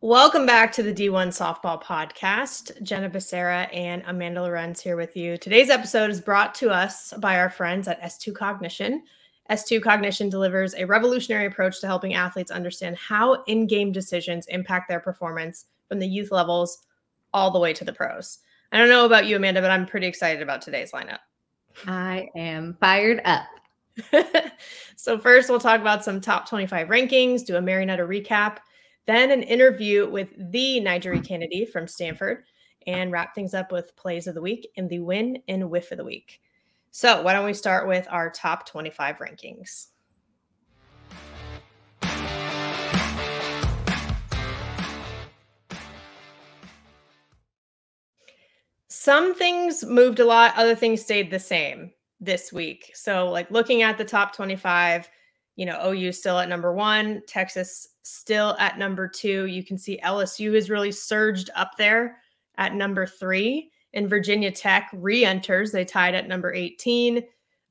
Welcome back to the D1 Softball Podcast. Jenna Becerra and Amanda Lorenz here with you. Today's episode is brought to us by our friends at S2 Cognition. S2 Cognition delivers a revolutionary approach to helping athletes understand how in game decisions impact their performance from the youth levels all the way to the pros. I don't know about you, Amanda, but I'm pretty excited about today's lineup. I am fired up. so, first, we'll talk about some top 25 rankings, do a Mary Nutter recap, then an interview with the NiJaree Canady from Stanford, and wrap things up with plays of the week and the win and whiff of the week. So, why don't we start with our top 25 rankings? Some things moved a lot, other things stayed the same this week. So, like looking at the top 25, you know, OU still at number one, Texas still at number two. You can see LSU has really surged up there at number three, and Virginia Tech re enters. They tied at number 18.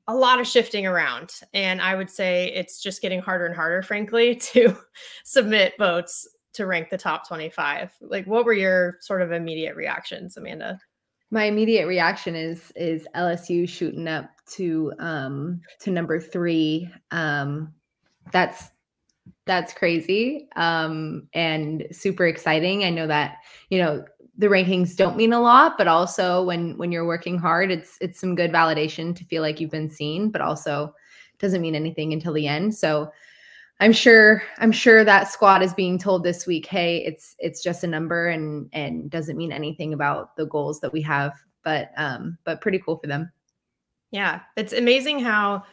A lot of shifting around. And I would say it's just getting harder and harder, frankly, to submit votes to rank the top 25. Like, what were your sort of immediate reactions, Amanda? My immediate reaction is is LSU shooting up to um to number three. Um that's that's crazy um and super exciting. I know that, you know, the rankings don't mean a lot, but also when when you're working hard, it's it's some good validation to feel like you've been seen, but also doesn't mean anything until the end. So I'm sure I'm sure that squad is being told this week, hey, it's it's just a number and and doesn't mean anything about the goals that we have, but um but pretty cool for them. Yeah, it's amazing how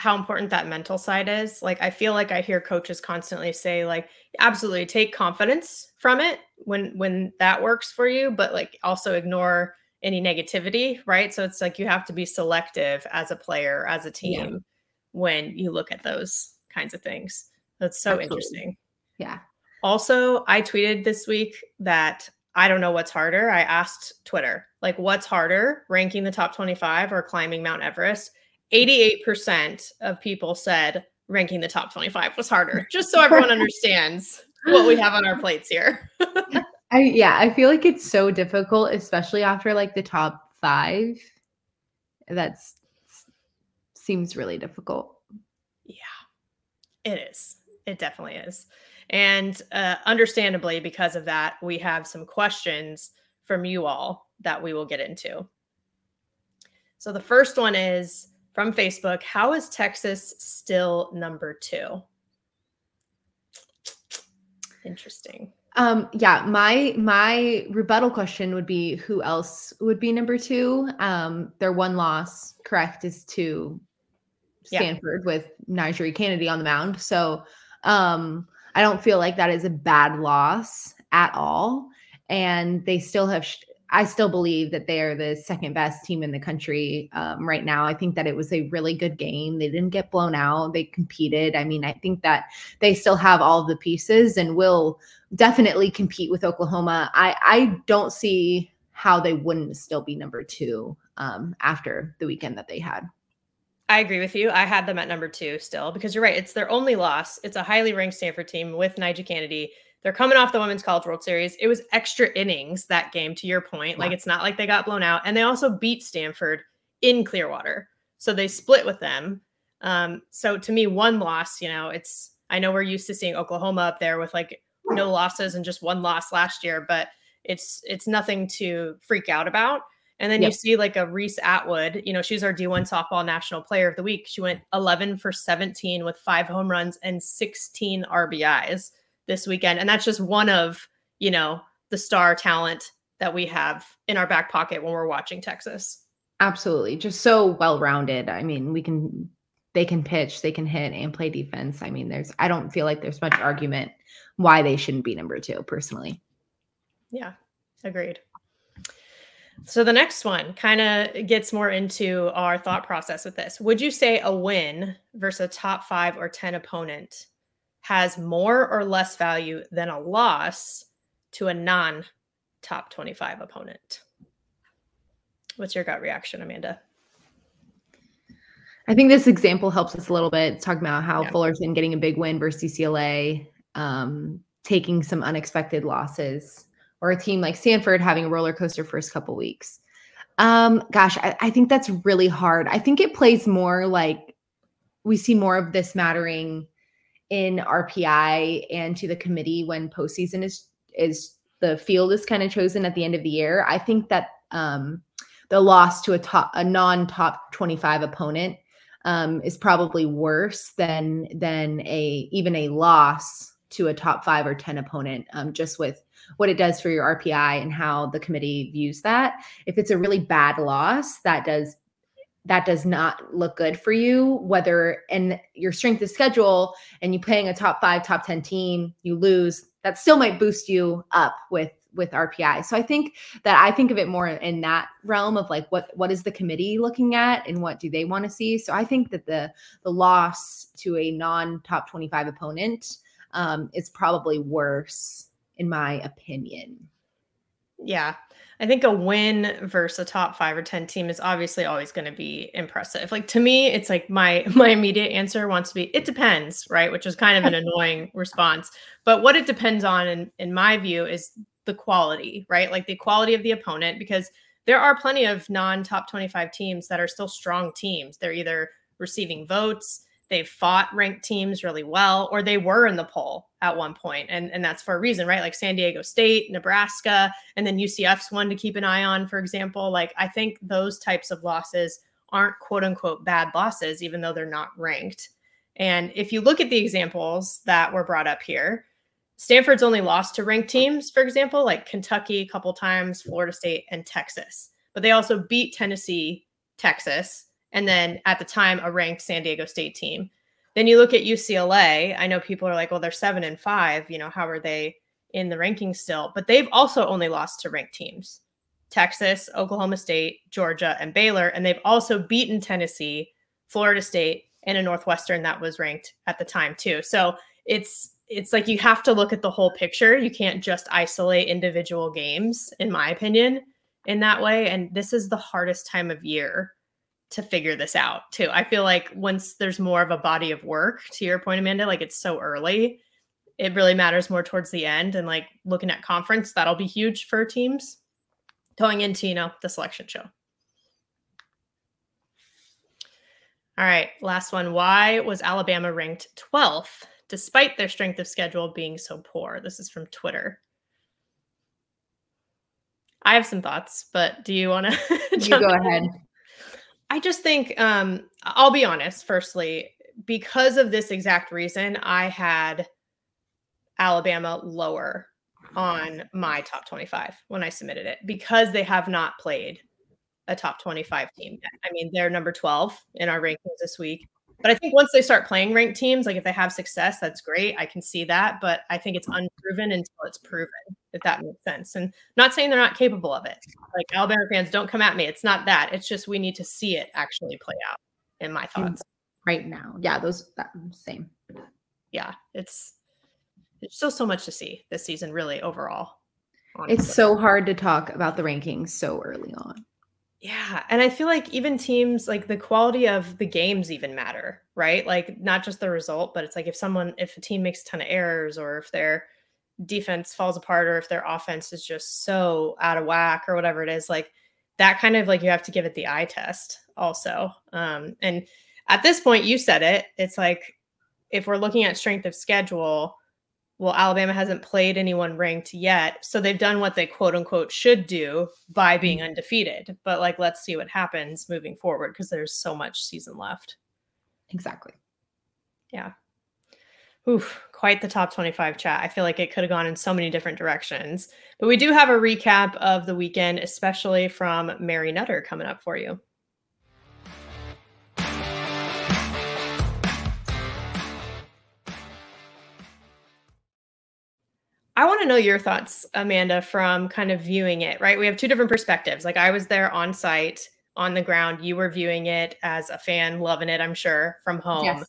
how important that mental side is. Like I feel like I hear coaches constantly say like absolutely take confidence from it when when that works for you, but like also ignore any negativity, right? So it's like you have to be selective as a player, as a team yeah. when you look at those kinds of things. That's so absolutely. interesting. Yeah. Also, I tweeted this week that I don't know what's harder. I asked Twitter, like, what's harder, ranking the top 25 or climbing Mount Everest? 88% of people said ranking the top 25 was harder, just so everyone understands what we have on our plates here. I yeah, I feel like it's so difficult, especially after like the top five. That's seems really difficult. Yeah, it is. It definitely is. And uh, understandably, because of that, we have some questions from you all that we will get into. So the first one is from Facebook How is Texas still number two? Interesting. Um, yeah, my my rebuttal question would be who else would be number two? Um, their one loss, correct, is to Stanford yeah. with NiJaree Canady on the mound. So um, I don't feel like that is a bad loss at all. And they still have sh- I still believe that they are the second best team in the country um, right now. I think that it was a really good game. They didn't get blown out. They competed. I mean, I think that they still have all the pieces and will definitely compete with Oklahoma. I I don't see how they wouldn't still be number two um, after the weekend that they had. I agree with you. I had them at number two still because you're right. It's their only loss. It's a highly ranked Stanford team with NiJaree Canady they're coming off the Women's College World Series. It was extra innings that game, to your point. Like it's not like they got blown out. And they also beat Stanford in Clearwater. So they split with them. Um, so to me, one loss, you know, it's I know we're used to seeing Oklahoma up there with like no losses and just one loss last year, but it's it's nothing to freak out about. And then yep. you see like a Reese Atwood, you know, she's our D1 softball national player of the week. She went 11 for 17 with five home runs and 16 RBIs this weekend. And that's just one of, you know, the star talent that we have in our back pocket when we're watching Texas. Absolutely. Just so well rounded. I mean, we can, they can pitch, they can hit and play defense. I mean, there's, I don't feel like there's much argument why they shouldn't be number two personally. Yeah, agreed. So the next one kind of gets more into our thought process with this. Would you say a win versus a top five or 10 opponent has more or less value than a loss to a non top 25 opponent. What's your gut reaction, Amanda? I think this example helps us a little bit. It's talking about how yeah. Fullerton getting a big win versus UCLA. Um, taking some unexpected losses or a team like Stanford having a roller coaster first couple weeks? Um, gosh, I, I think that's really hard. I think it plays more like we see more of this mattering in RPI and to the committee when postseason is is the field is kind of chosen at the end of the year. I think that um, the loss to a top a non top 25 opponent um, is probably worse than than a even a loss to a top five or 10 opponent, um, just with what it does for your RPI and how the committee views that. If it's a really bad loss, that does that does not look good for you whether in your strength of schedule and you playing a top 5 top 10 team you lose that still might boost you up with with RPI. So I think that I think of it more in that realm of like what what is the committee looking at and what do they want to see. So I think that the the loss to a non top 25 opponent um, is probably worse in my opinion. Yeah. I think a win versus a top five or 10 team is obviously always going to be impressive. Like to me, it's like my my immediate answer wants to be it depends, right? Which is kind of an annoying response. But what it depends on, in, in my view, is the quality, right? Like the quality of the opponent, because there are plenty of non top 25 teams that are still strong teams. They're either receiving votes, they've fought ranked teams really well, or they were in the poll at one. And, and that's for a reason, right? Like San Diego State, Nebraska, and then UCF's one to keep an eye on, for example. Like I think those types of losses aren't quote unquote bad losses, even though they're not ranked. And if you look at the examples that were brought up here, Stanford's only lost to ranked teams, for example, like Kentucky a couple times, Florida State, and Texas. But they also beat Tennessee, Texas, and then at the time a ranked San Diego State team. Then you look at UCLA. I know people are like, well, they're seven and five. You know, how are they in the rankings still? But they've also only lost to ranked teams Texas, Oklahoma State, Georgia, and Baylor. And they've also beaten Tennessee, Florida State, and a Northwestern that was ranked at the time, too. So it's it's like you have to look at the whole picture. You can't just isolate individual games, in my opinion, in that way. And this is the hardest time of year to figure this out, too. I feel like once there's more of a body of work, to your point, Amanda, like it's so early, it really matters more towards the end. And like looking at conference, that'll be huge for teams going into, you know, the selection show. All right, last one. Why was Alabama ranked 12th despite their strength of schedule being so poor. This is from Twitter. I have some thoughts, but do you want to? you go in? I just think um, I'll be honest. Firstly, because of this exact reason, I had Alabama lower on my top 25 when I submitted it because they have not played a top 25 team yet. I mean, they're number 12 in our rankings this week. But I think once they start playing ranked teams, like if they have success, that's great. I can see that. But I think it's unproven until it's proven, if that makes sense. And not saying they're not capable of it. Like Alabama fans, don't come at me. It's not that. It's just we need to see it actually play out, in my thoughts. Right now. Yeah, those that same. Yeah, it's it's still so much to see this season, really, overall. Honestly. It's so hard to talk about the rankings so early on. Yeah. And I feel like even teams like the quality of the games even matter, right? Like not just the result, but it's like if someone, if a team makes a ton of errors or if their defense falls apart or if their offense is just so out of whack or whatever it is, like that kind of like you have to give it the eye test also. Um, and at this point, you said it. It's like if we're looking at strength of schedule, well, Alabama hasn't played anyone ranked yet. So they've done what they quote unquote should do by being mm-hmm. undefeated. But like, let's see what happens moving forward because there's so much season left. Exactly. Yeah. Oof, quite the top 25 chat. I feel like it could have gone in so many different directions. But we do have a recap of the weekend, especially from Mary Nutter coming up for you. I want to know your thoughts, Amanda, from kind of viewing it, right? We have two different perspectives. Like I was there on site, on the ground. You were viewing it as a fan, loving it, I'm sure, from home. Yes.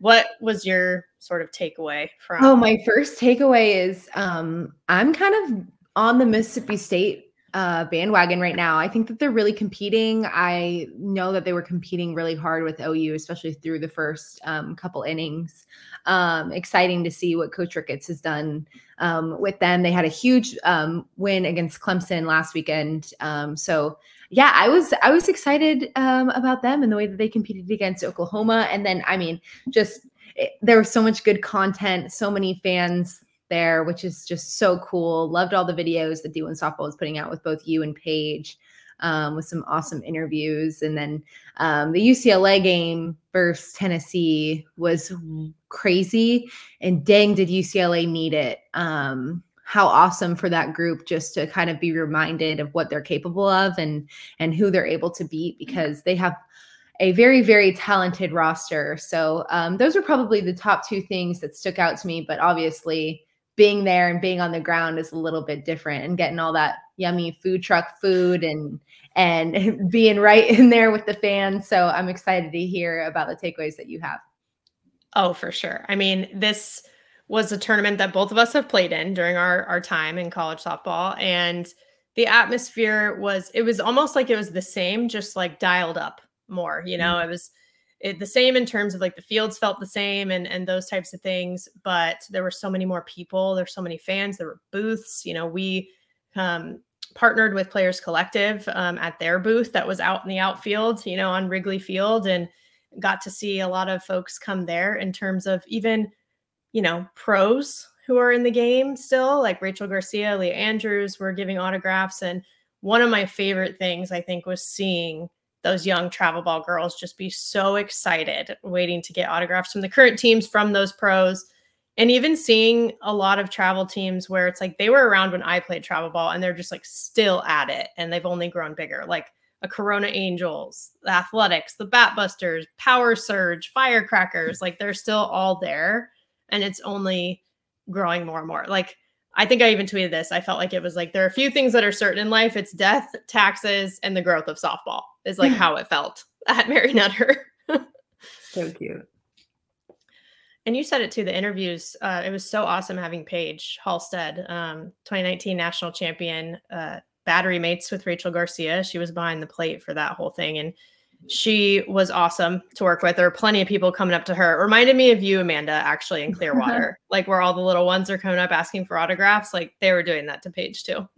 What was your sort of takeaway from Oh, my first takeaway is um I'm kind of on the Mississippi State uh, bandwagon right now. I think that they're really competing. I know that they were competing really hard with OU, especially through the first um, couple innings. Um, exciting to see what Coach Ricketts has done um, with them. They had a huge um, win against Clemson last weekend. Um, so yeah, I was I was excited um, about them and the way that they competed against Oklahoma. And then I mean, just it, there was so much good content, so many fans there, which is just so cool. Loved all the videos that D1 Softball was putting out with both you and Paige. Um, with some awesome interviews. And then um, the UCLA game versus Tennessee was crazy. And dang, did UCLA need it. Um, how awesome for that group just to kind of be reminded of what they're capable of and and who they're able to beat because they have a very very talented roster so um, those are probably the top two things that stuck out to me but obviously being there and being on the ground is a little bit different and getting all that yummy food truck food and and being right in there with the fans. So i'm excited to hear about the takeaways that you have. Oh for sure. I mean this was a tournament that both of us have played in during our our time in college softball and the atmosphere was it was almost like it was the same just like dialed up more you know? Mm-hmm. it was it, the same in terms of like the fields felt the same and and those types of things but there were so many more people there's so many fans there were booths you know we um, partnered with players collective um, at their booth that was out in the outfield you know on wrigley field and got to see a lot of folks come there in terms of even you know pros who are in the game still like rachel garcia leah andrews were giving autographs and one of my favorite things i think was seeing those young travel ball girls just be so excited waiting to get autographs from the current teams from those pros and even seeing a lot of travel teams where it's like they were around when I played travel ball and they're just like still at it and they've only grown bigger like a Corona Angels, the Athletics, the Batbusters, Power Surge, Firecrackers like they're still all there and it's only growing more and more like I think I even tweeted this. I felt like it was like there are a few things that are certain in life. It's death, taxes, and the growth of softball is like how it felt at Mary Nutter. so cute. And you said it too. The interviews. Uh, it was so awesome having Paige Halstead, um, 2019 national champion, uh, battery mates with Rachel Garcia. She was behind the plate for that whole thing, and she was awesome to work with. There were plenty of people coming up to her. It reminded me of you, Amanda, actually in Clearwater, like where all the little ones are coming up asking for autographs. Like they were doing that to Paige too.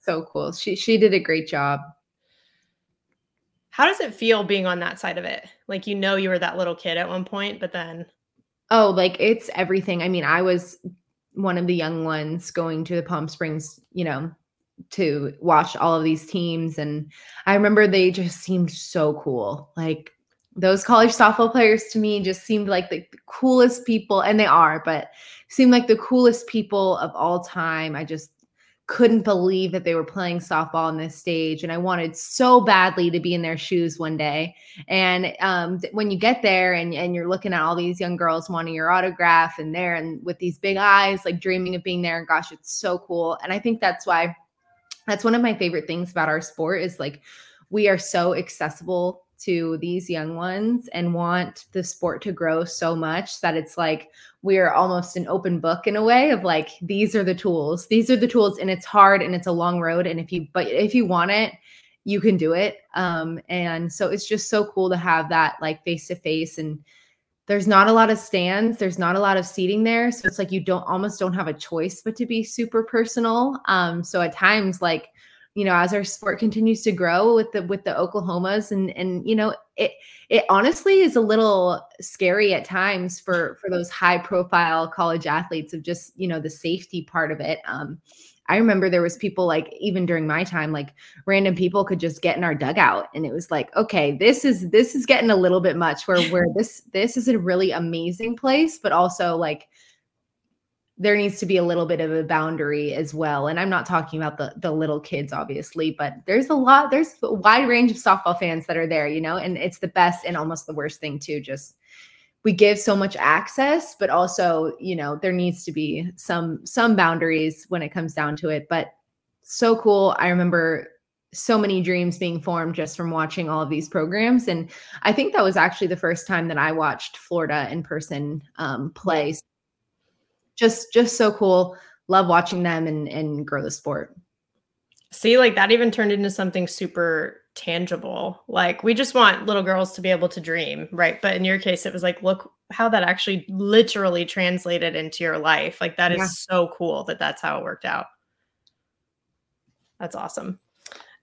So cool. She she did a great job. How does it feel being on that side of it? Like you know you were that little kid at one point, but then Oh, like it's everything. I mean, I was one of the young ones going to the Palm Springs, you know, to watch all of these teams. And I remember they just seemed so cool. Like those college softball players to me just seemed like the, coolest people, and they are, but seemed like the coolest people of all time. I just couldn't believe that they were playing softball on this stage and i wanted so badly to be in their shoes one day. And um, when you get there and, and you're looking at all these young girls wanting your autograph and there and with these big eyes like dreaming of being there and gosh it's so cool. And i think that's why that's one of my favorite things about our sport is like we are so accessible to these young ones and want the sport to grow so much that it's like we're almost an open book in a way of like these are the tools. These are the tools and it's hard and it's a long road and if you but if you want it you can do it. Um and so it's just so cool to have that like face to face and there's not a lot of stands there's not a lot of seating there so it's like you don't almost don't have a choice but to be super personal. Um so at times like you know as our sport continues to grow with the with the oklahomas and and you know it it honestly is a little scary at times for for those high profile college athletes of just you know the safety part of it. Um I remember there was people like even during my time like random people could just get in our dugout and it was like okay this is this is getting a little bit much where where this this is a really amazing place but also like there needs to be a little bit of a boundary as well. And I'm not talking about the the little kids, obviously, but there's a lot, there's a wide range of softball fans that are there, you know, and it's the best and almost the worst thing too. Just we give so much access, but also, you know, there needs to be some some boundaries when it comes down to it. But so cool. I remember so many dreams being formed just from watching all of these programs. And I think that was actually the first time that I watched Florida in person um, play just just so cool. Love watching them and and grow the sport. See, like that even turned into something super tangible. Like we just want little girls to be able to dream, right? But in your case, it was like, look how that actually literally translated into your life. Like that yeah. is so cool that that's how it worked out. That's awesome.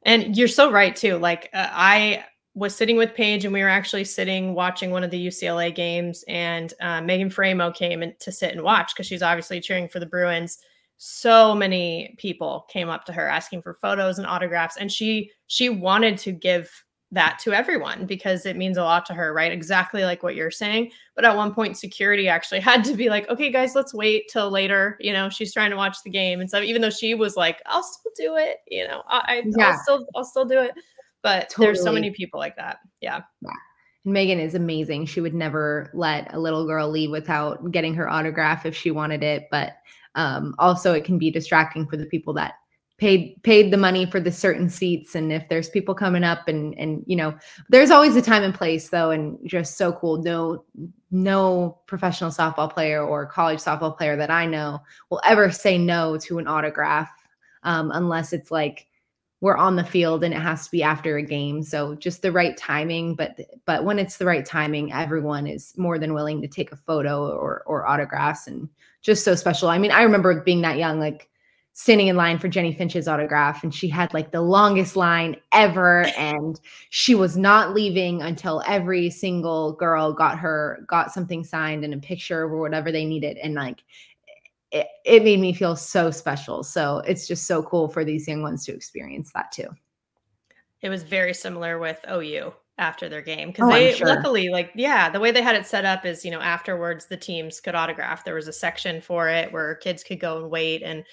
And you're so right too. Like uh, I was sitting with Paige and we were actually sitting watching one of the UCLA games and uh, Megan Faraimo came in to sit and watch because she's obviously cheering for the Bruins. So many people came up to her asking for photos and autographs and she she wanted to give that to everyone because it means a lot to her, right? Exactly like what you're saying. But at one point, security actually had to be like, okay, guys, let's wait till later. You know, she's trying to watch the game. And so even though she was like, I'll still do it, you know, I, yeah. I'll still, I'll still do it. But totally. there's so many people like that. Yeah. yeah. Megan is amazing. She would never let a little girl leave without getting her autograph if she wanted it. But um, also, it can be distracting for the people that paid paid the money for the certain seats and if there's people coming up and and you know there's always a time and place though and just so cool no no professional softball player or college softball player that i know will ever say no to an autograph um, unless it's like we're on the field and it has to be after a game. So just the right timing but but when it's the right timing everyone is more than willing to take a photo or or autographs and just so special. I mean i remember being that young like standing in line for jennie Finch's autograph and she had like the longest line ever and she was not leaving until every single girl got her got something signed and a picture or whatever they needed. And like it, it made me feel so special. So it's just so cool for these young ones to experience that too. It was very similar with OU after their game because oh, they sure. luckily like yeah the way they had it set up is you know afterwards the teams could autograph. There was a section for it where kids could go and wait and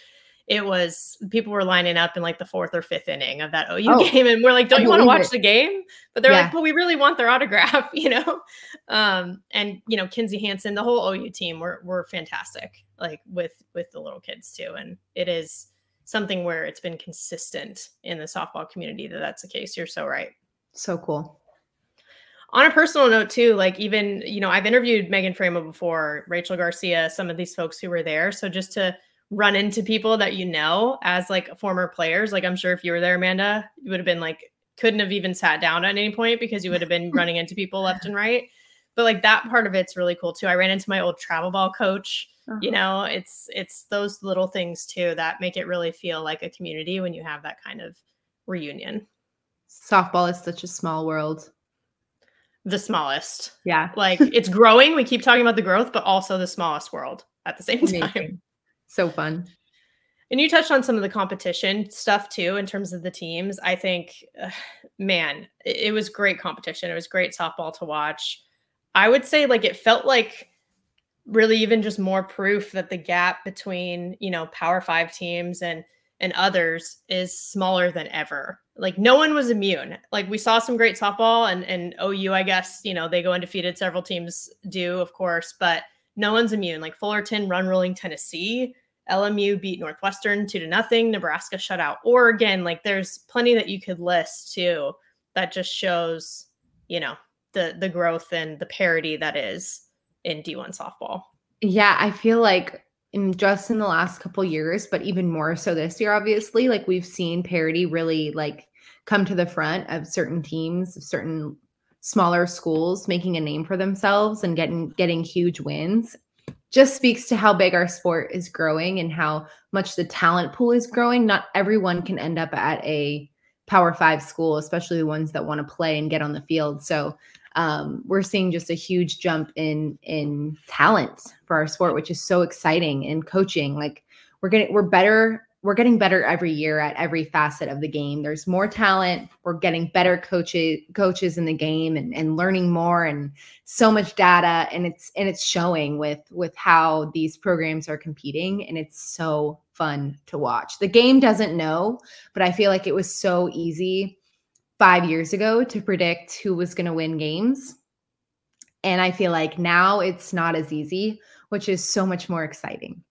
it was people were lining up in like the fourth or fifth inning of that OU oh, game. And we're like, don't I you want to watch it. the game? But they're yeah. like, but we really want their autograph, you know? Um, and you know, Kinzie Hansen, the whole OU team were were fantastic, like with with the little kids too. And it is something where it's been consistent in the softball community that that's the case. You're so right. So cool on a personal note too like even you know i've interviewed megan faraimo before rachel garcia some of these folks who were there so just to run into people that you know as like former players. Like I'm sure if you were there, Amanda, you would have been like couldn't have even sat down at any point because you would have been running into people left and right. But like that part of it's really cool too. I ran into my old travel ball coach. Uh-huh. You know, it's it's those little things too that make it really feel like a community when you have that kind of reunion. Softball is such a small world. The smallest. Yeah. Like it's growing. We keep talking about the growth, but also the smallest world at the same time. So fun. And you touched on some of the competition stuff too, in terms of the teams. I think, man, it, it was great competition. It was great softball to watch. I would say, like, it felt like really even just more proof that the gap between, you know, Power Five teams and and others is smaller than ever. Like no one was immune. Like we saw some great softball and and OU, I guess, you know, they go undefeated. Several teams do, of course, but no one's immune. Like Fullerton run ruling Tennessee. LMU beat Northwestern two to nothing. Nebraska shut out Oregon. Like there's plenty that you could list too that just shows, you know, the the growth and the parity that is in D1 softball. Yeah, I feel like in just in the last couple years, but even more so this year, obviously, like we've seen parity really like come to the front of certain teams, of certain smaller schools making a name for themselves and getting getting huge wins just speaks to how big our sport is growing and how much the talent pool is growing. Not everyone can end up at a Power Five school, especially the ones that want to play and get on the field. So um, we're seeing just a huge jump in in talent for our sport, which is so exciting. And coaching, like we're getting we're better we're getting better every year at every facet of the game. There's more talent. We're getting better coaches coaches in the game and, and learning more and so much data and it's and it's showing with with how these programs are competing and it's so fun to watch. The game doesn't know, but I feel like it was so easy 5 years ago to predict who was going to win games. And I feel like now it's not as easy, which is so much more exciting.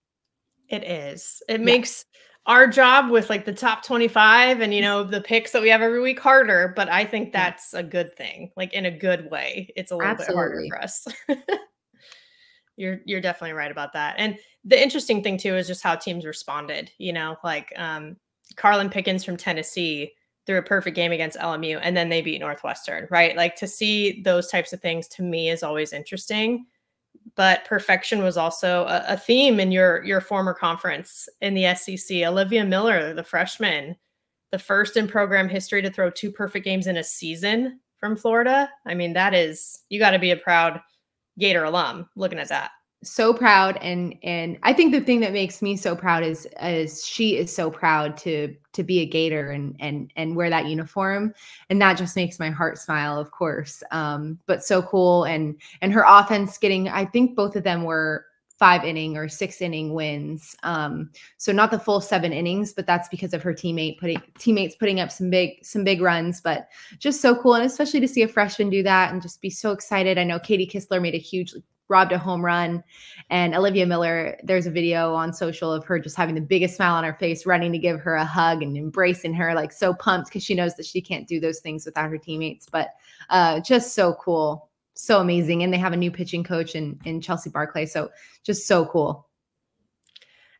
It is. It yeah. makes our job with like the top 25 and you know the picks that we have every week harder but i think that's a good thing like in a good way it's a little Absolutely. bit harder for us you're you're definitely right about that and the interesting thing too is just how teams responded you know like um Karlyn Pickens from Tennessee threw a perfect game against LMU and then they beat Northwestern, right? Like to see those types of things to me is always interesting. But perfection was also a, a theme in your your former conference in the SEC. Olivia Miller, the freshman, the first in program history to throw two perfect games in a season from Florida. I mean, that is you got to be a proud Gator alum looking at that so proud and and I think the thing that makes me so proud is is she is so proud to to be a gator and and and wear that uniform and that just makes my heart smile of course um but so cool and and her offense getting I think both of them were five inning or six inning wins um so not the full seven innings but that's because of her teammate putting teammates putting up some big some big runs but just so cool and especially to see a freshman do that and just be so excited. I know Katie Kistler made a huge robbed a home run. And Olivia Miller, there's a video on social of her just having the biggest smile on her face, running to give her a hug and embracing her, like so pumped because she knows that she can't do those things without her teammates. But uh, just so cool, so amazing. And they have a new pitching coach in in Chelsea Barclay, so just so cool.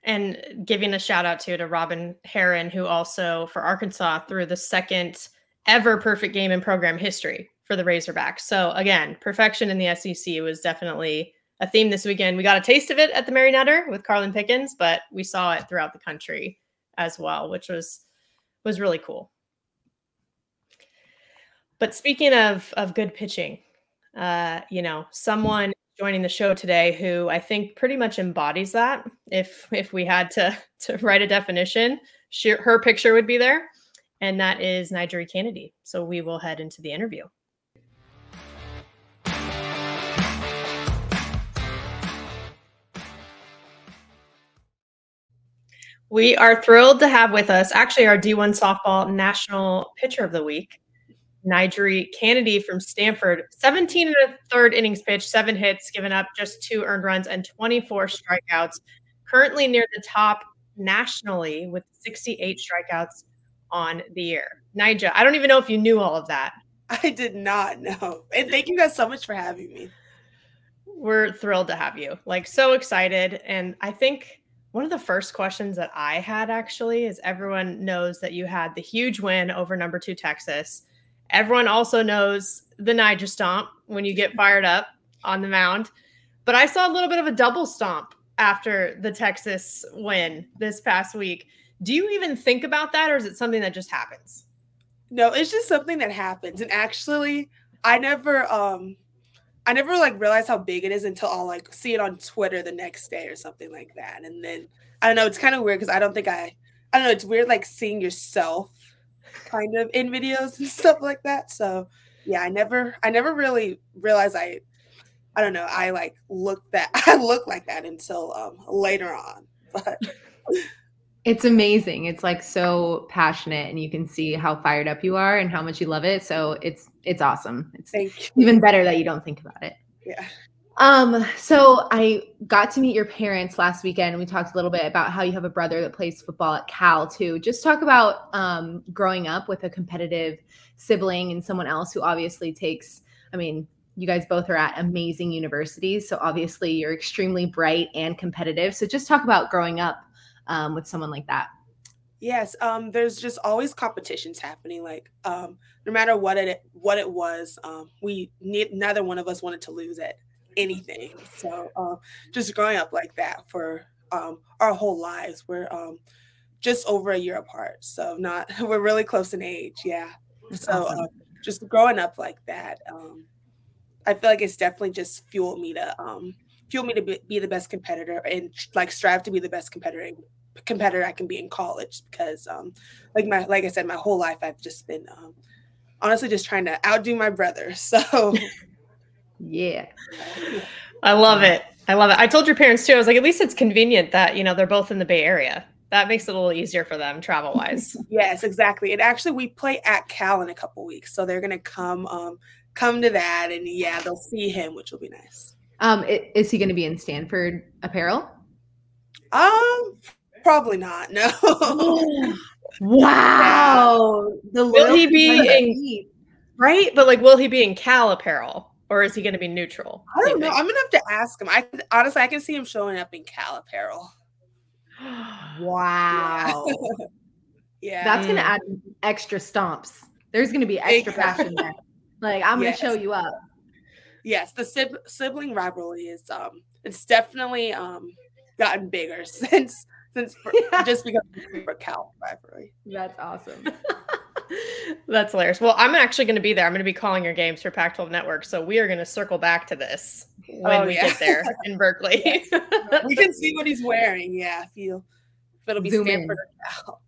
And giving a shout out to to Robyn Herron, who also for Arkansas threw the second ever perfect game in program history for the Razorbacks. So again, perfection in the SEC was definitely a theme this weekend. We got a taste of it at the Mary Nutter with Karlyn Pickens, but we saw it throughout the country as well, which was was really cool. But speaking of of good pitching, uh, you know, someone joining the show today who I think pretty much embodies that. If if we had to to write a definition, she, her picture would be there, and that is NiJaree Canady. So we will head into the interview. We are thrilled to have with us actually our D1 softball national pitcher of the week, NiJaree Canady from Stanford. 17 and a third innings pitched, seven hits, given up just two earned runs and 24 strikeouts. Currently near the top nationally with 68 strikeouts on the year. Nija, I don't even know if you knew all of that. I did not know. And thank you guys so much for having me. We're thrilled to have you. Like so excited. And I think one of the first questions that I had actually is everyone knows that you had the huge win over number two Texas. Everyone also knows the Nija stomp when you get fired up on the mound. But I saw a little bit of a double stomp after the Texas win this past week. Do you even think about that or is it something that just happens? No, it's just something that happens. And actually, I never um I never like realized how big it is until I'll like see it on Twitter the next day or something like that. And then I don't know, it's kind of weird because I don't think I I don't know, it's weird like seeing yourself kind of in videos and stuff like that. So yeah, I never I never really realized I I don't know, I like look that I look like that until um later on. But it's amazing. It's like so passionate and you can see how fired up you are and how much you love it. So it's it's awesome. It's even better that you don't think about it. Yeah. Um, so I got to meet your parents last weekend. We talked a little bit about how you have a brother that plays football at Cal too. Just talk about um, growing up with a competitive sibling and someone else who obviously takes, I mean, you guys both are at amazing universities. So obviously you're extremely bright and competitive. So just talk about growing up um, with someone like that? Yes, um, there's just always competitions happening. Like um, no matter what it what it was, um, we need, neither one of us wanted to lose at anything. So uh, just growing up like that for um, our whole lives, we're um, just over a year apart. So not we're really close in age. Yeah. That's so awesome. uh, just growing up like that, um, I feel like it's definitely just fueled me to um, fuel me to be, be the best competitor and like strive to be the best competitor competitor I can be in college because um like my like I said my whole life I've just been um honestly just trying to outdo my brother. So yeah. I love it. I love it. I told your parents too. I was like, at least it's convenient that you know they're both in the Bay Area. That makes it a little easier for them travel wise. yes, exactly. And actually, we play at Cal in a couple weeks, so they're gonna come um come to that, and yeah, they'll see him, which will be nice. Um, is he going to be in Stanford apparel? Um, probably not. No. wow. The will he be in right? But like, will he be in Cal apparel, or is he going to be neutral? I don't do know. I'm gonna have to ask him. I honestly, I can see him showing up in Cal apparel. wow. Yeah. That's gonna Mm. add extra stomps. There's gonna be extra Exactly. passion there. Like I'm Yes. gonna show you up. yes, the sib- sibling rivalry is um it's definitely um gotten bigger since since for, just because the Cal rivalry. That's awesome. That's hilarious. Well, I'm actually going to be there. I'm going to be calling your games for Pac 12 Network. So we are going to circle back to this oh, when Oh, we yeah. get there in Berkeley. We can see what he's wearing. Yeah, if you if it'll be Zoom in. Stanford or Cal.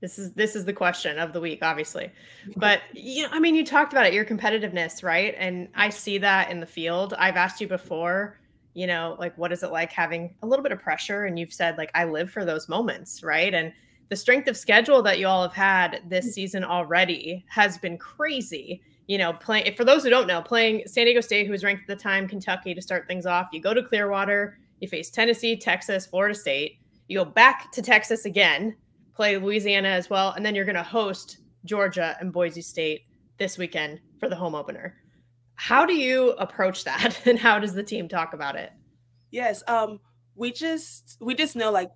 this is this is the question of the week, obviously. But you know, I mean, you talked about it, your competitiveness, right? And I see that in the field. I've asked you before, you know, like what is it like having a little bit of pressure? And you've said, like, I live for those moments, right? And the strength of schedule that you all have had this mm. season already has been crazy. You know, playing for those who don't know, playing San Diego State, who was ranked at the time, Kentucky to start things off. You go to Clearwater, you face Tennessee, Texas, Florida State. You go back to Texas again, play Louisiana as well, and then you're going to host Georgia and Boise State this weekend for the home opener. How do you approach that, and how does the team talk about it? Yes. Um, we just we just know like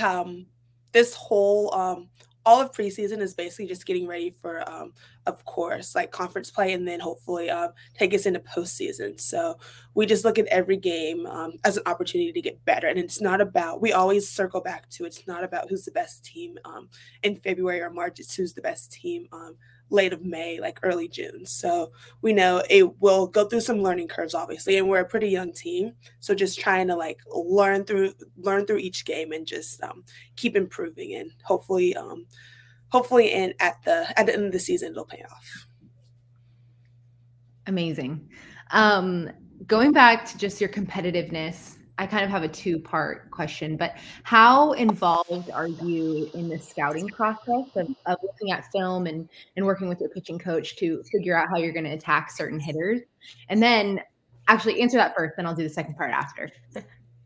um this whole um all of preseason is basically just getting ready for um of course like conference play and then hopefully um take us into postseason. So we just look at every game um as an opportunity to get better. And it's not about we always circle back to it's not about who's the best team um in February or March, it's who's the best team um late of May, like early June. So we know it will go through some learning curves, obviously, and we're a pretty young team. So just trying to like learn through learn through each game and just um, keep improving, and hopefully, um, hopefully, and at the at the end of the season, it'll pay off. Amazing. Um, going back to just your competitiveness, I kind of have a two part question, but how involved are you in the scouting process of, of looking at film and, and working with your pitching coach to figure out how you're going to attack certain hitters? And then actually answer that first, then I'll do the second part after.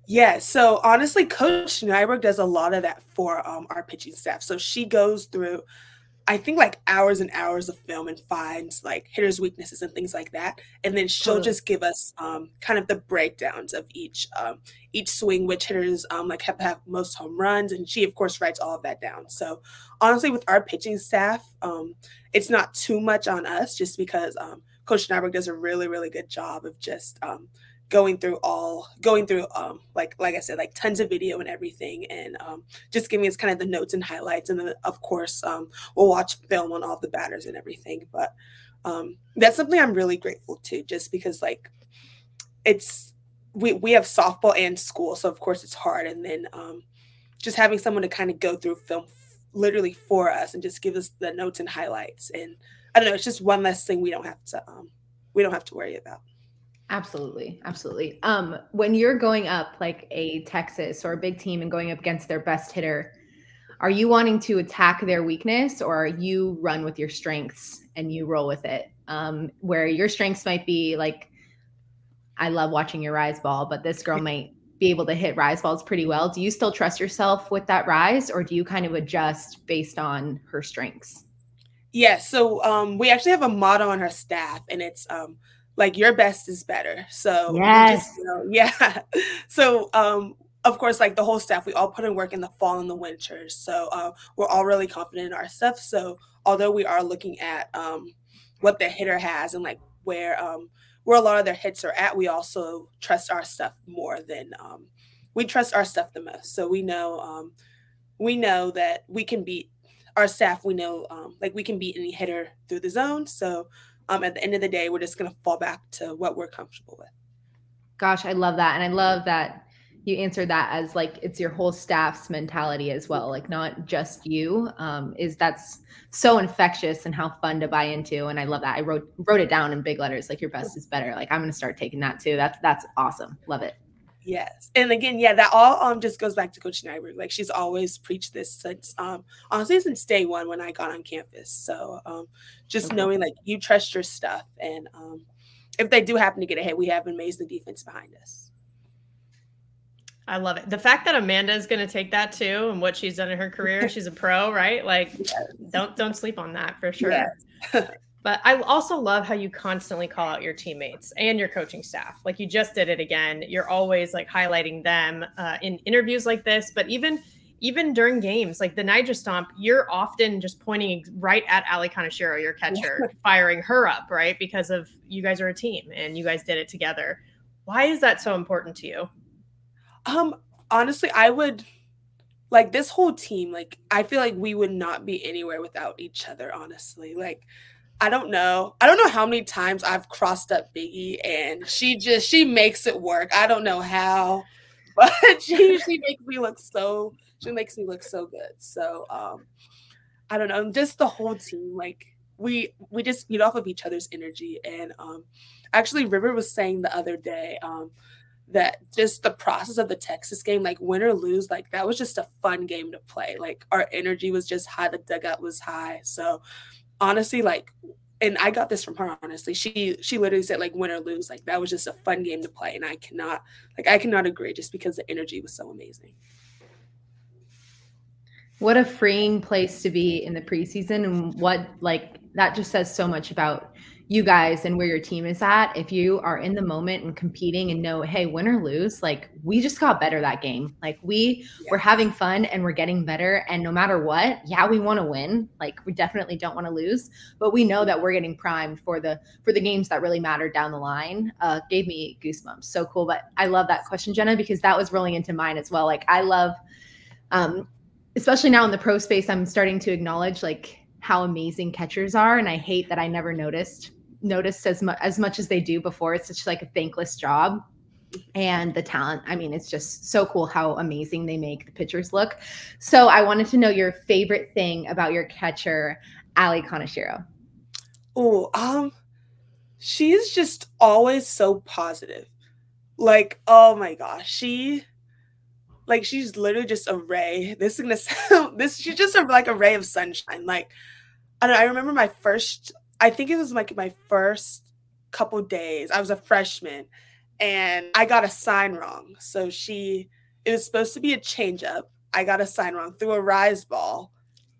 Yeah, so honestly, Coach Nyberg does a lot of that for um, our pitching staff. So she goes through, I think, like hours and hours of film and finds like hitters' weaknesses and things like that, and then she'll Totally. just give us um, kind of the breakdowns of each um, each swing, which hitters um, like have have most home runs, and she of course writes all of that down. So honestly, with our pitching staff, um, it's not too much on us, just because um, Coach Nyberg does a really really good job of just um, going through all going through um like like i said like tons of video and everything. And um just giving us kind of the notes and highlights. And then of course um we'll watch film on all the batters and everything. But um that's something i'm really grateful to just because like it's we we have softball and school so of course it's hard. And then um just having someone to kind of go through film literally for us and just give us the notes and highlights. And i don't know it's just one less thing we don't have to um we don't have to worry about Absolutely, absolutely. Um, when you're going up like a Texas or a big team and going up against their best hitter, are you wanting to attack their weakness or you run with your strengths and you roll with it? Um, where your strengths might be like, I love watching your rise ball, but this girl might be able to hit rise balls pretty well. Do you still trust yourself with that rise or do you kind of adjust based on her strengths? Yes. So um, we actually have a motto on our staff, and it's um, like your best is better. So Yes. just, you know, yeah. So um, of course, like the whole staff, we all put in work in the fall and the winter. So uh, we're all really confident in our stuff. So although we are looking at um, what the hitter has and like where um, where a lot of their hits are at, we also trust our stuff more than um, we trust our stuff the most. So we know um, we know that we can beat our staff. We know um, like we can beat any hitter through the zone. So um, at the end of the day, we're just gonna fall back to what we're comfortable with. Gosh, I love that. And I love that you answered that as like it's your whole staff's mentality as well, like not just you. Um, is that's so infectious and how fun to buy into. And I love that. I wrote wrote it down in big letters, like your best is better. Like I'm gonna start taking that too. That's that's awesome. Love it. Yes. And again, yeah, that all um just goes back to Coach Nyberg. Like she's always preached this since um honestly since day one when I got on campus. So um just Okay. knowing like you trust your stuff and um if they do happen to get ahead, we have an amazing defense behind us. I love it. The fact that Amanda is going to take that too, and what she's done in her career, she's a pro, right? Like, don't don't sleep on that for sure. Yes. But I also love how you constantly call out your teammates and your coaching staff. Like you just did it again. You're always like highlighting them uh, in interviews like this, but even even during games, like the Nija Stomp, you're often just pointing right at Aly Kaneshiro, your catcher, firing her up, right? Because of you guys are a team and you guys did it together. Why is that so important to you? Um, honestly, I would like this whole team, like I feel like we would not be anywhere without each other, honestly. Like I don't know. I don't know how many times I've crossed up Biggie and she just she makes it work. I don't know how, but she she makes me look so she makes me look so good. So um I don't know, just the whole team like we we just feed off of each other's energy and um actually River was saying the other day um that just the process of the Texas game, like win or lose, like that was just a fun game to play. Like our energy was just high, the dugout was high. So honestly, like, and I got this from her. Honestly, she she literally said like win or lose, like that was just a fun game to play, and I cannot like I cannot agree just because the energy was so amazing. What a freeing place to be in the preseason, and what like that just says so much about you guys and where your team is at, if you are in the moment and competing and know, hey, win or lose, like we just got better that game. Like we yeah. we're having fun and we're getting better. And no matter what, yeah, we want to win. Like we definitely don't want to lose, but we know that we're getting primed for the for the games that really matter down the line. Uh, gave me goosebumps. So cool. But I love that question, Jenna, because that was rolling into mine as well. Like I love um especially now in the pro space, I'm starting to acknowledge like how amazing catchers are and i hate that i never noticed noticed as much as much as they do before. It's such like a thankless job. And the talent, I mean, it's just so cool how amazing they make the pitchers look. So I wanted to know your favorite thing about your catcher, Aly Kaneshiro. Oh, um, she's just always so positive. Like, oh my gosh, she like she's literally just a ray. This is gonna sound this she's just a, like a ray of sunshine. Like I don't I remember my first I think it was like my first couple days. I was a freshman and I got a sign wrong. So she, it was supposed to be a changeup. I got a sign wrong through a rise ball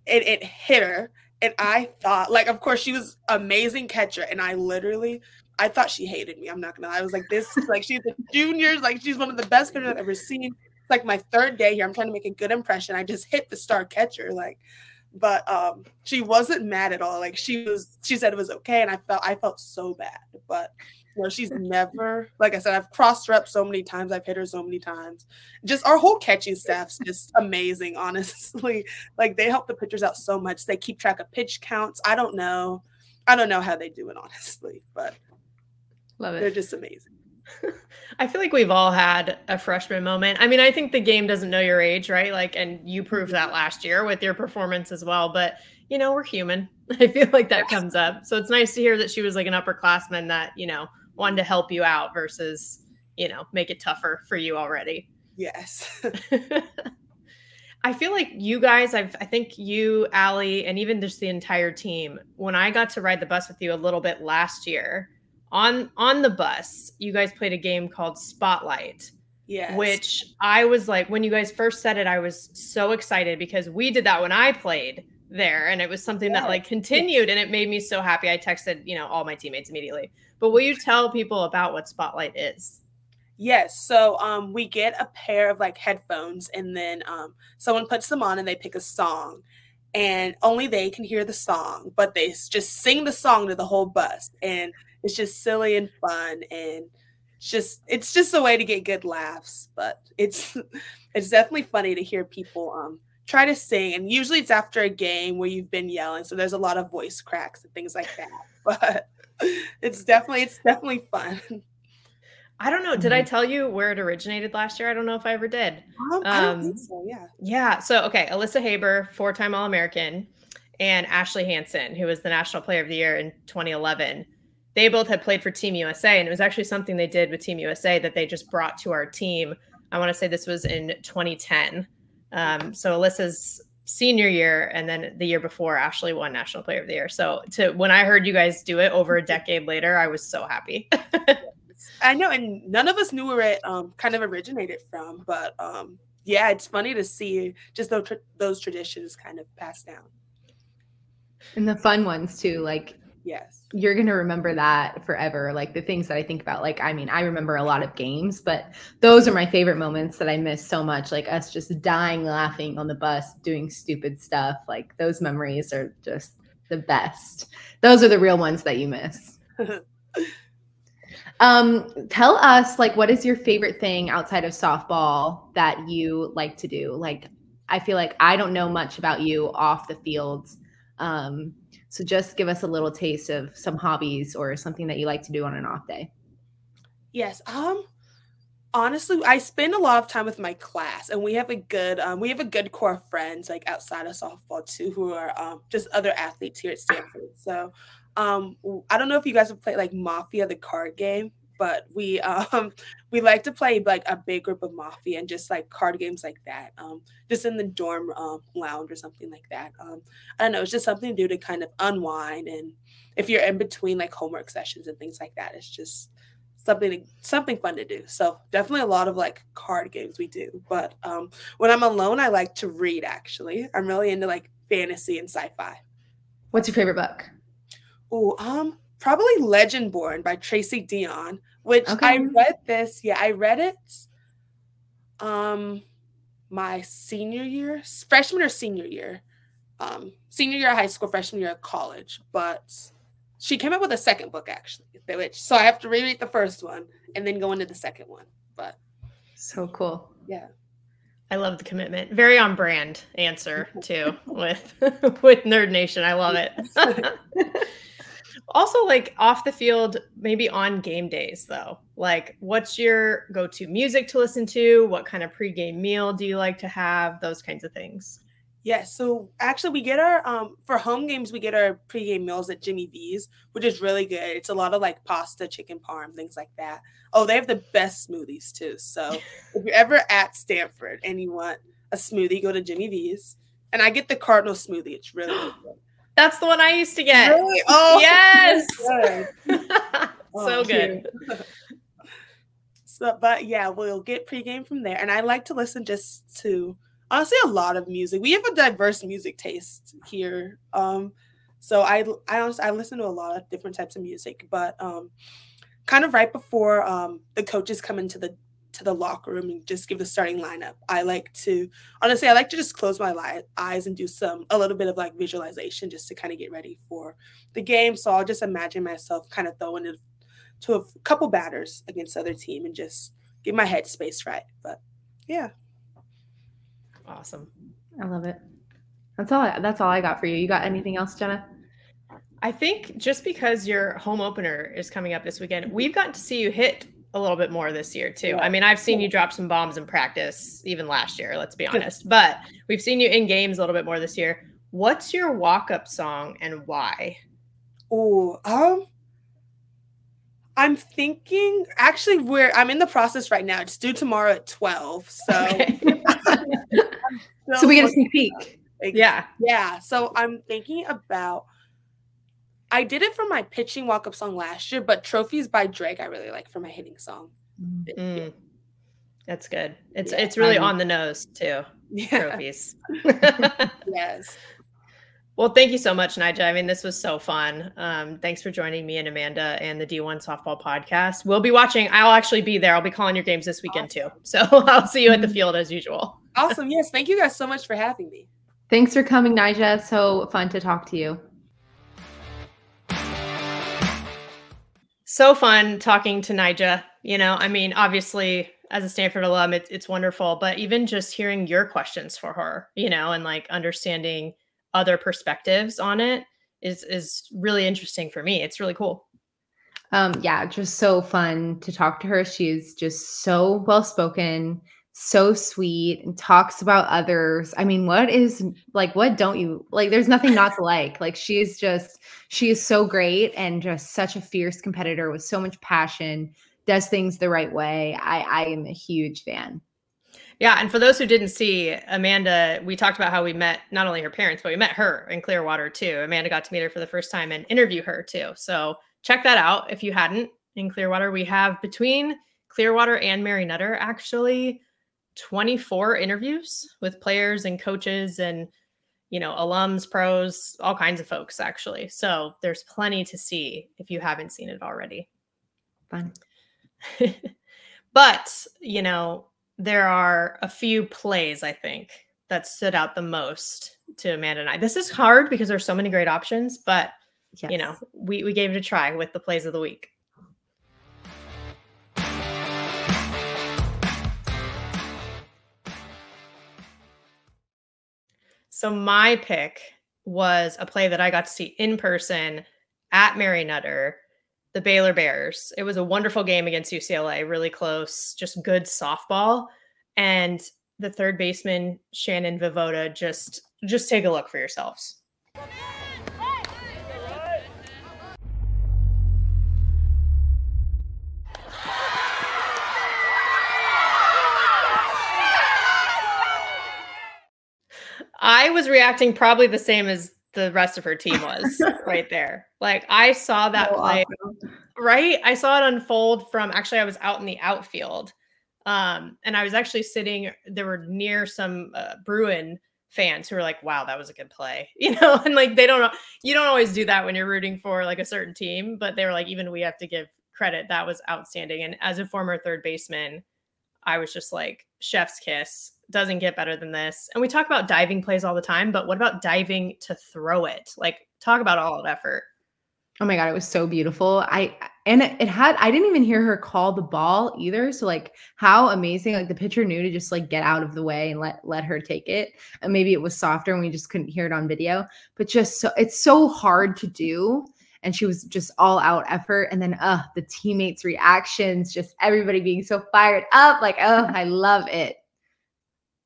and it hit her. And I thought, like, of course, she was amazing catcher. And I literally, I thought she hated me. I'm not gonna. Lie. I was like, this, like, she's a junior, like, she's one of the best catchers I've ever seen. Like my third day here. I'm trying to make a good impression. I just hit the star catcher. Like, but um she wasn't mad at all like she was she said it was okay and i felt i felt so bad but you know she's never like i said i've crossed her up so many times i've hit her so many times just our whole catching staff's just amazing honestly like they help the pitchers out so much they keep track of pitch counts i don't know i don't know how they do it honestly but love it they're just amazing I feel like we've all had a freshman moment. I mean, I think the game doesn't know your age, right? Like, and you proved that mm-hmm. last year with your performance as well. But, you know, we're human. I feel like that comes up. So it's nice to hear that she was like an upperclassman that, you know, wanted to help you out versus, you know, make it tougher for you already. Yes. I feel like you guys, I've, I think you, Aly, and even just the entire team, when I got to ride the bus with you a little bit last year, on on the bus you guys played a game called spotlight yeah which i was like when you guys first said it i was so excited because we did that when i played there and it was something yeah. that like continued and it made me so happy i texted you know all my teammates immediately but will you tell people about what spotlight is Yes. So um, we get a pair of like headphones, and then um, someone puts them on and they pick a song, and only they can hear the song, but they just sing the song to the whole bus. And it's just silly and fun and just it's just a way to get good laughs but it's it's definitely funny to hear people um try to sing and usually it's after a game where you've been yelling so there's a lot of voice cracks and things like that but it's definitely it's definitely fun I don't know. Did mm-hmm. I tell you where it originated last year? I don't know if I ever did. Um, I don't think um, so. Yeah. Yeah. So okay, Alissa Haber, four-time All-American, and Ashley Hansen, who was the National Player of the Year in 2011 they both had played for Team USA, and it was actually something they did with Team USA that they just brought to our team. I want to say this was in 2010. Um, so Alissa's senior year, and then the year before, Ashley won National Player of the Year. So to when I heard you guys do it over a decade later, I was so happy. I know, and none of us knew where it um, kind of originated from, but um, yeah, it's funny to see just those those traditions kind of passed down. And the fun ones too, like Yes. You're going to remember that forever. Like the things that I think about. Like, I mean, I remember a lot of games, but those are my favorite moments that I miss so much. Like us just dying laughing on the bus, doing stupid stuff. Like those memories are just the best. Those are the real ones that you miss. um, tell us, like, what is your favorite thing outside of softball that you like to do? Like, I feel like I don't know much about you off the field. Um, so just give us a little taste of some hobbies or something that you like to do on an off day. Yes. Um honestly, I spend a lot of time with my class and we have a good um we have a good core of friends like outside of softball too who are um just other athletes here at Stanford. So um I don't know if you guys have played like Mafia the card game but we um we like to play like a big group of mafia and just like card games like that um just in the dorm um, lounge or something like that um i don't know it's just something to do to kind of unwind and if you're in between like homework sessions and things like that it's just something something fun to do so definitely a lot of like card games we do but um when i'm alone i like to read actually i'm really into like fantasy and sci-fi. What's your favorite book? Oh um probably Legendborn by Tracy Deonn which okay. I read this. Yeah, I read it um my senior year, freshman or senior year. Um, senior year of high school, freshman year of college. But she came up with a second book actually, which so I have to reread the first one and then go into the second one. But so cool. Yeah. I love the commitment. Very on brand answer too with with Nerd Nation. I love it. also like off the field maybe on game days though. Like what's your go-to music to listen to? What kind of pregame meal do you like to have? Those kinds of things. Yeah so actually we get our um for home games we get our pregame meals at jimmy v's which is really good. It's a lot of like pasta chicken parm things like that. Oh they have the best smoothies too. So if you're ever at stanford and you want a smoothie go to jimmy v's. And i get the cardinal smoothie. It's really, really good that's the one I used to get. Really? Oh, yes. Good. Oh, so good. so, but yeah, we'll get pregame from there. And I like to listen just to honestly a lot of music. We have a diverse music taste here. Um, so I I honestly I listen to a lot of different types of music, but um, kind of right before um, the coaches come into the to the locker room and just give the starting lineup. I like to honestly, I like to just close my li- eyes and do some a little bit of like visualization just to kind of get ready for the game. So I'll just imagine myself kind of throwing it to a couple batters against other team and just get my head space right. But yeah, awesome. I love it. That's all. I, that's all I got for you. You got anything else, Jenna? I think just because your home opener is coming up this weekend, we've gotten to see you hit a little bit more this year too. Yeah. I mean, I've seen you drop some bombs in practice even last year, let's be honest. but we've seen you in games a little bit more this year. What's your walk-up song and why? Oh, um I'm thinking actually we're I'm in the process right now. It's due tomorrow at 12. So okay. so we get a sneak peek. Yeah. Yeah. So I'm thinking about I did it for my pitching walk up song last year, but Trophies by Drake I really like for my hitting song. Mm. That's good. It's yeah, it's really on the nose too. Yeah. Trophies. yes. Well, thank you so much, Nija. I mean, this was so fun. Um, thanks for joining me and Amanda and the D1 Softball Podcast. We'll be watching. I'll actually be there. I'll be calling your games this weekend awesome. too. So I'll see you at the mm-hmm. field as usual. Awesome. Yes. Thank you guys so much for having me. Thanks for coming, Nija. So fun to talk to you. So fun talking to Nija. You know, I mean, obviously, as a Stanford alum, it, it's wonderful, but even just hearing your questions for her, you know, and like understanding other perspectives on it is is really interesting for me. It's really cool. Um, yeah, just so fun to talk to her. She's just so well spoken so sweet and talks about others. I mean, what is like what don't you like there's nothing not to like. Like she is just she is so great and just such a fierce competitor with so much passion, does things the right way. I I am a huge fan. Yeah, and for those who didn't see Amanda, we talked about how we met not only her parents, but we met her in Clearwater too. Amanda got to meet her for the first time and interview her too. So check that out if you hadn't in Clearwater. We have between Clearwater and Mary Nutter actually 24 interviews with players and coaches and you know, alums, pros, all kinds of folks actually. So there's plenty to see if you haven't seen it already. Fun. but, you know, there are a few plays I think that stood out the most to Amanda and I. This is hard because there's so many great options, but yes. you know, we we gave it a try with the plays of the week. So my pick was a play that I got to see in person at Mary Nutter, the Baylor Bears. It was a wonderful game against UCLA, really close, just good softball. And the third baseman, Shannon Vivoda, just just take a look for yourselves. I was reacting probably the same as the rest of her team was right there. Like I saw that so play, awesome. right? I saw it unfold from actually I was out in the outfield. Um, and I was actually sitting there were near some uh, Bruin fans who were like, "Wow, that was a good play," you know, and like they don't know, you don't always do that when you're rooting for like a certain team, but they were like, even we have to give credit. That was outstanding. And as a former third baseman, I was just like, chef's kiss doesn't get better than this. And we talk about diving plays all the time, but what about diving to throw it? Like, talk about all of effort. Oh my god, it was so beautiful. I and it, had I didn't even hear her call the ball either. So like how amazing like the pitcher knew to just like get out of the way and let let her take it. And maybe it was softer and we just couldn't hear it on video, but just so it's so hard to do and she was just all out effort and then uh the teammates reactions, just everybody being so fired up like oh, I love it.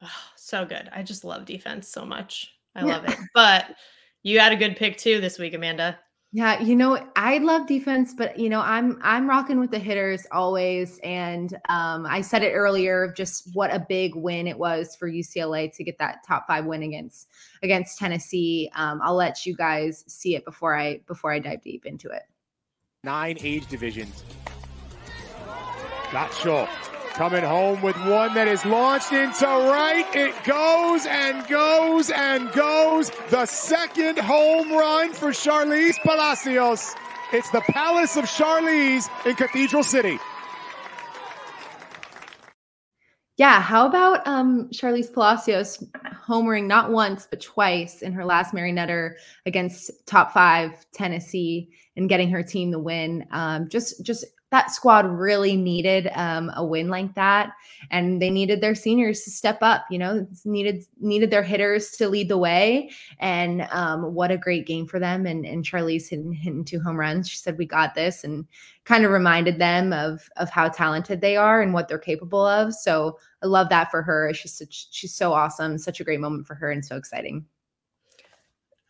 Oh, so good. I just love defense so much. I yeah. love it. But you had a good pick too this week, Amanda. Yeah, you know, I love defense, but you know, I'm I'm rocking with the hitters always. And um, I said it earlier, just what a big win it was for UCLA to get that top five win against against Tennessee. Um, I'll let you guys see it before I before I dive deep into it. Nine age divisions. Got Shaw Coming home with one that is launched into right. It goes and goes and goes. The second home run for Sharlize Palacios. It's the Palace of Sharlize in Cathedral City. Yeah, how about um, Sharlize Palacios homering not once but twice in her last Mary Nutter against top five Tennessee and getting her team the win. Um, just just that squad really needed um, a win like that, and they needed their seniors to step up. You know, needed needed their hitters to lead the way, and um, what a great game for them. And and Sharlize hitting, hitting two home runs. She said, "We got this," and kind of reminded them of of how talented they are and what they're capable of. So I love that for her. She's such, she's so awesome. Such a great moment for her, and so exciting.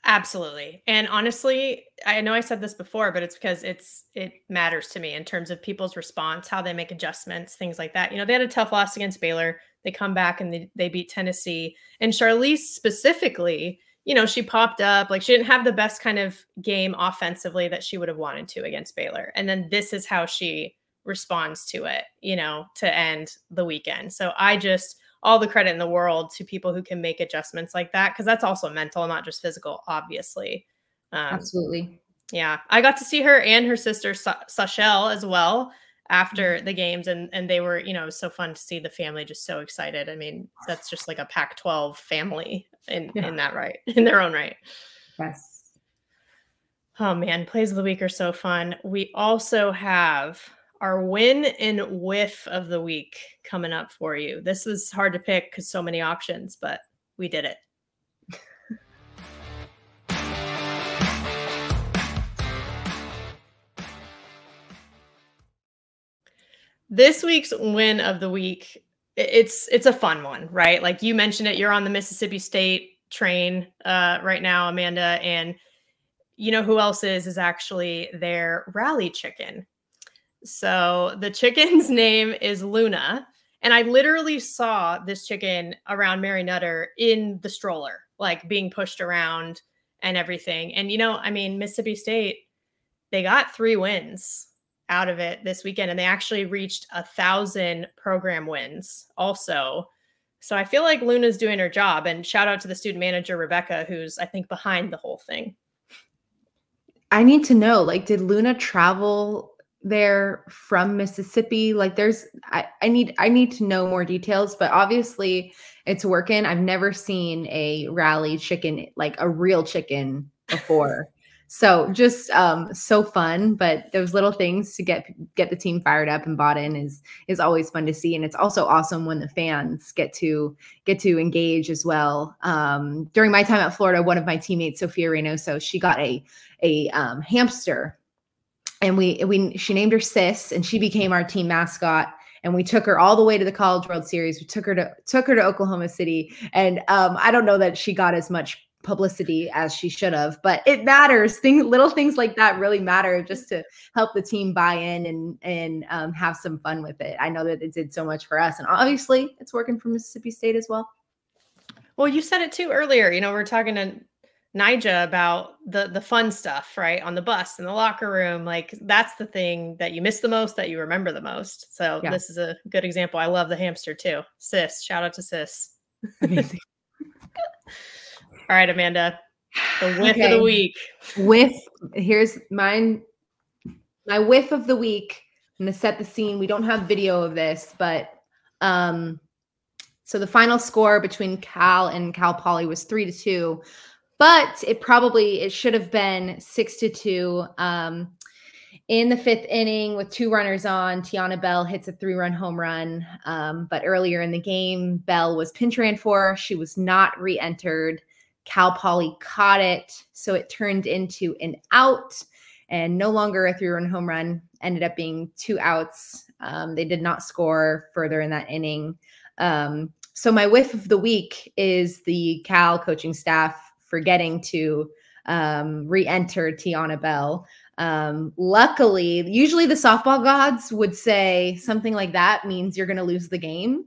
Absolutely. And honestly, I know I said this before, but it's because it's it matters to me in terms of people's response, how they make adjustments, things like that. You know, they had a tough loss against Baylor. They come back and they, they beat Tennessee. And Sharlize specifically, you know, she popped up like she didn't have the best kind of game offensively that she would have wanted to against Baylor. And then this is how she responds to it, you know, to end the weekend. So I just all the credit in the world to people who can make adjustments like that because that's also mental, not just physical, obviously. Um, Absolutely. Yeah, I got to see her and her sister Sa- Sashel as well after mm-hmm. the games, and and they were, you know, it was so fun to see the family just so excited. I mean, that's just like a Pac-12 family in yeah. in that right, in their own right. Yes. Oh man, plays of the week are so fun. We also have our win and whiff of the week coming up for you. This was hard to pick because so many options, but we did it. this week's win of the week it's it's a fun one right like you mentioned it you're on the mississippi state train uh, right now amanda and you know who else is is actually their rally chicken so the chicken's name is Luna. And I literally saw this chicken around Mary Nutter in the stroller, like being pushed around and everything. And, you know, I mean, Mississippi State, they got three wins out of it this weekend, and they actually reached a thousand program wins also. So I feel like Luna's doing her job. And shout out to the student manager, Rebecca, who's, I think, behind the whole thing. I need to know like, did Luna travel there from Mississippi? Like, there's, I, I need, I need to know more details, but obviously it's working. I've never seen a rally chicken, like a real chicken before. So just um, so fun, but those little things to get get the team fired up and bought in is is always fun to see, and it's also awesome when the fans get to get to engage as well. Um, during my time at Florida, one of my teammates, Sophia Reynoso, she got a a um, hamster, and we we she named her Sis, and she became our team mascot and we took her all the way to the College World Series. We took her to took her to Oklahoma City, and um, I don't know that she got as much publicity as she should have, but it matters. Things, little things like that really matter just to help the team buy in and and um, have some fun with it. I know that it did so much for us, and obviously it's working for Mississippi State as well. Well, you said it too earlier. You know, we are talking to Nija about the the fun stuff, right? On the bus in the locker room. Like that's the thing that you miss the most, that you remember the most. So yeah. this is a good example. I love the hamster too. Sis, shout out to Sis. Amazing. All right, Amanda. The whiff okay. of the week. Whiff. Here's mine. My whiff of the week. I'm gonna set the scene. We don't have video of this, but um, so the final score between Cal and Cal Poly was three to two, but it probably it should have been six to two. Um, in the fifth inning with two runners on, Tiana Bell hits a three run home run. Um, but earlier in the game, Bell was pinch ran for. She was not re entered. Cal Poly caught it. So it turned into an out and no longer a three run home run. Ended up being two outs. Um, they did not score further in that inning. Um, so my whiff of the week is the Cal coaching staff forgetting to um, re-enter Tiana Bell. Um, luckily, usually the softball gods would say something like that means you're going to lose the game,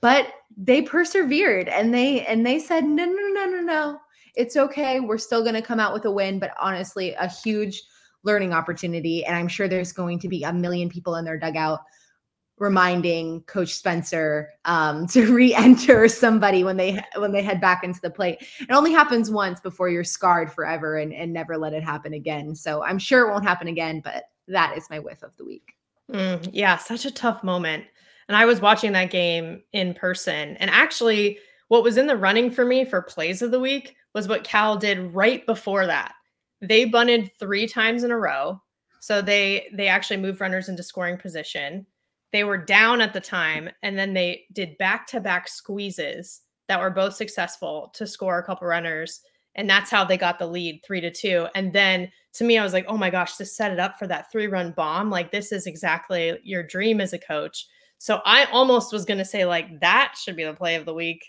but they persevered and they and they said no no no no no it's okay we're still going to come out with a win but honestly a huge learning opportunity and i'm sure there's going to be a million people in their dugout reminding coach spencer um, to re-enter somebody when they when they head back into the plate it only happens once before you're scarred forever and, and never let it happen again so i'm sure it won't happen again but that is my whiff of the week mm, yeah such a tough moment and I was watching that game in person. And actually, what was in the running for me for plays of the week was what Cal did right before that. They bunted three times in a row. So they they actually moved runners into scoring position. They were down at the time, and then they did back-to-back squeezes that were both successful to score a couple runners. And that's how they got the lead three to two. And then to me, I was like, oh my gosh, to set it up for that three-run bomb. Like this is exactly your dream as a coach so I almost was going to say like that should be the play of the week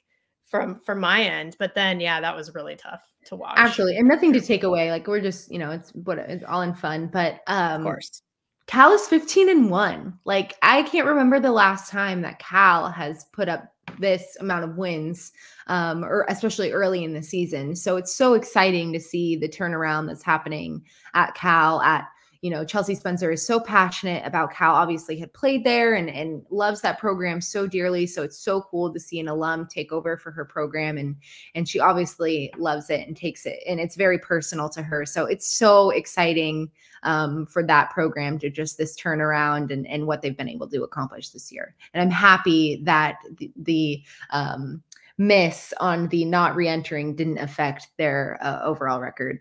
from from my end, but then yeah, that was really tough to watch. Absolutely, and nothing to take away. Like we're just you know it's what it's all in fun, but um, of course. Cal is 15 and 1. Like I can't remember the last time that Cal has put up this amount of wins um or especially early in the season. So it's so exciting to see the turnaround that's happening at Cal at you know, Chelsea Spencer is so passionate about Cal, obviously had played there and, and loves that program so dearly. So it's so cool to see an alum take over for her program. And, and she obviously loves it and takes it. And it's very personal to her. So it's so exciting um, for that program to just this turnaround and, and what they've been able to accomplish this year. And I'm happy that the, the um, miss on the not re-entering didn't affect their uh, overall record.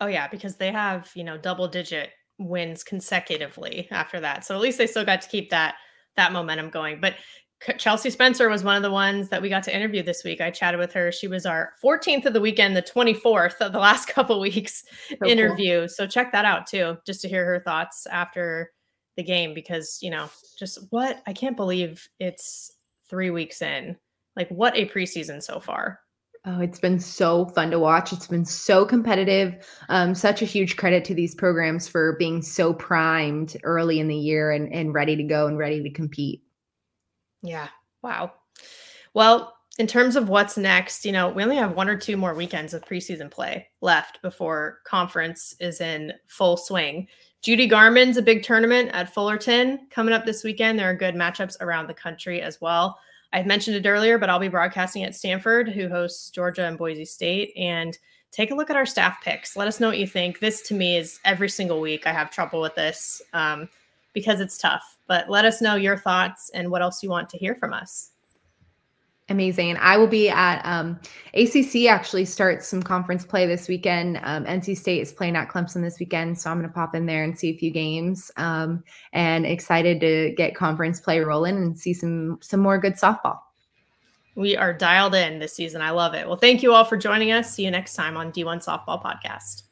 Oh yeah, because they have, you know, double digit wins consecutively after that. So at least they still got to keep that that momentum going. But Chelsea Spencer was one of the ones that we got to interview this week. I chatted with her. She was our 14th of the weekend, the 24th of the last couple weeks so interview. Cool. So check that out too, just to hear her thoughts after the game because, you know, just what I can't believe it's 3 weeks in. Like what a preseason so far. Oh, it's been so fun to watch. It's been so competitive. Um, such a huge credit to these programs for being so primed early in the year and, and ready to go and ready to compete. Yeah. Wow. Well, in terms of what's next, you know, we only have one or two more weekends of preseason play left before conference is in full swing. Judi Garman's a big tournament at Fullerton coming up this weekend. There are good matchups around the country as well. I mentioned it earlier, but I'll be broadcasting at Stanford, who hosts Georgia and Boise State. And take a look at our staff picks. Let us know what you think. This to me is every single week. I have trouble with this um, because it's tough. But let us know your thoughts and what else you want to hear from us. Amazing. I will be at um, ACC actually starts some conference play this weekend. Um, NC State is playing at Clemson this weekend. So I'm going to pop in there and see a few games um, and excited to get conference play rolling and see some, some more good softball. We are dialed in this season. I love it. Well, thank you all for joining us. See you next time on D1 Softball Podcast.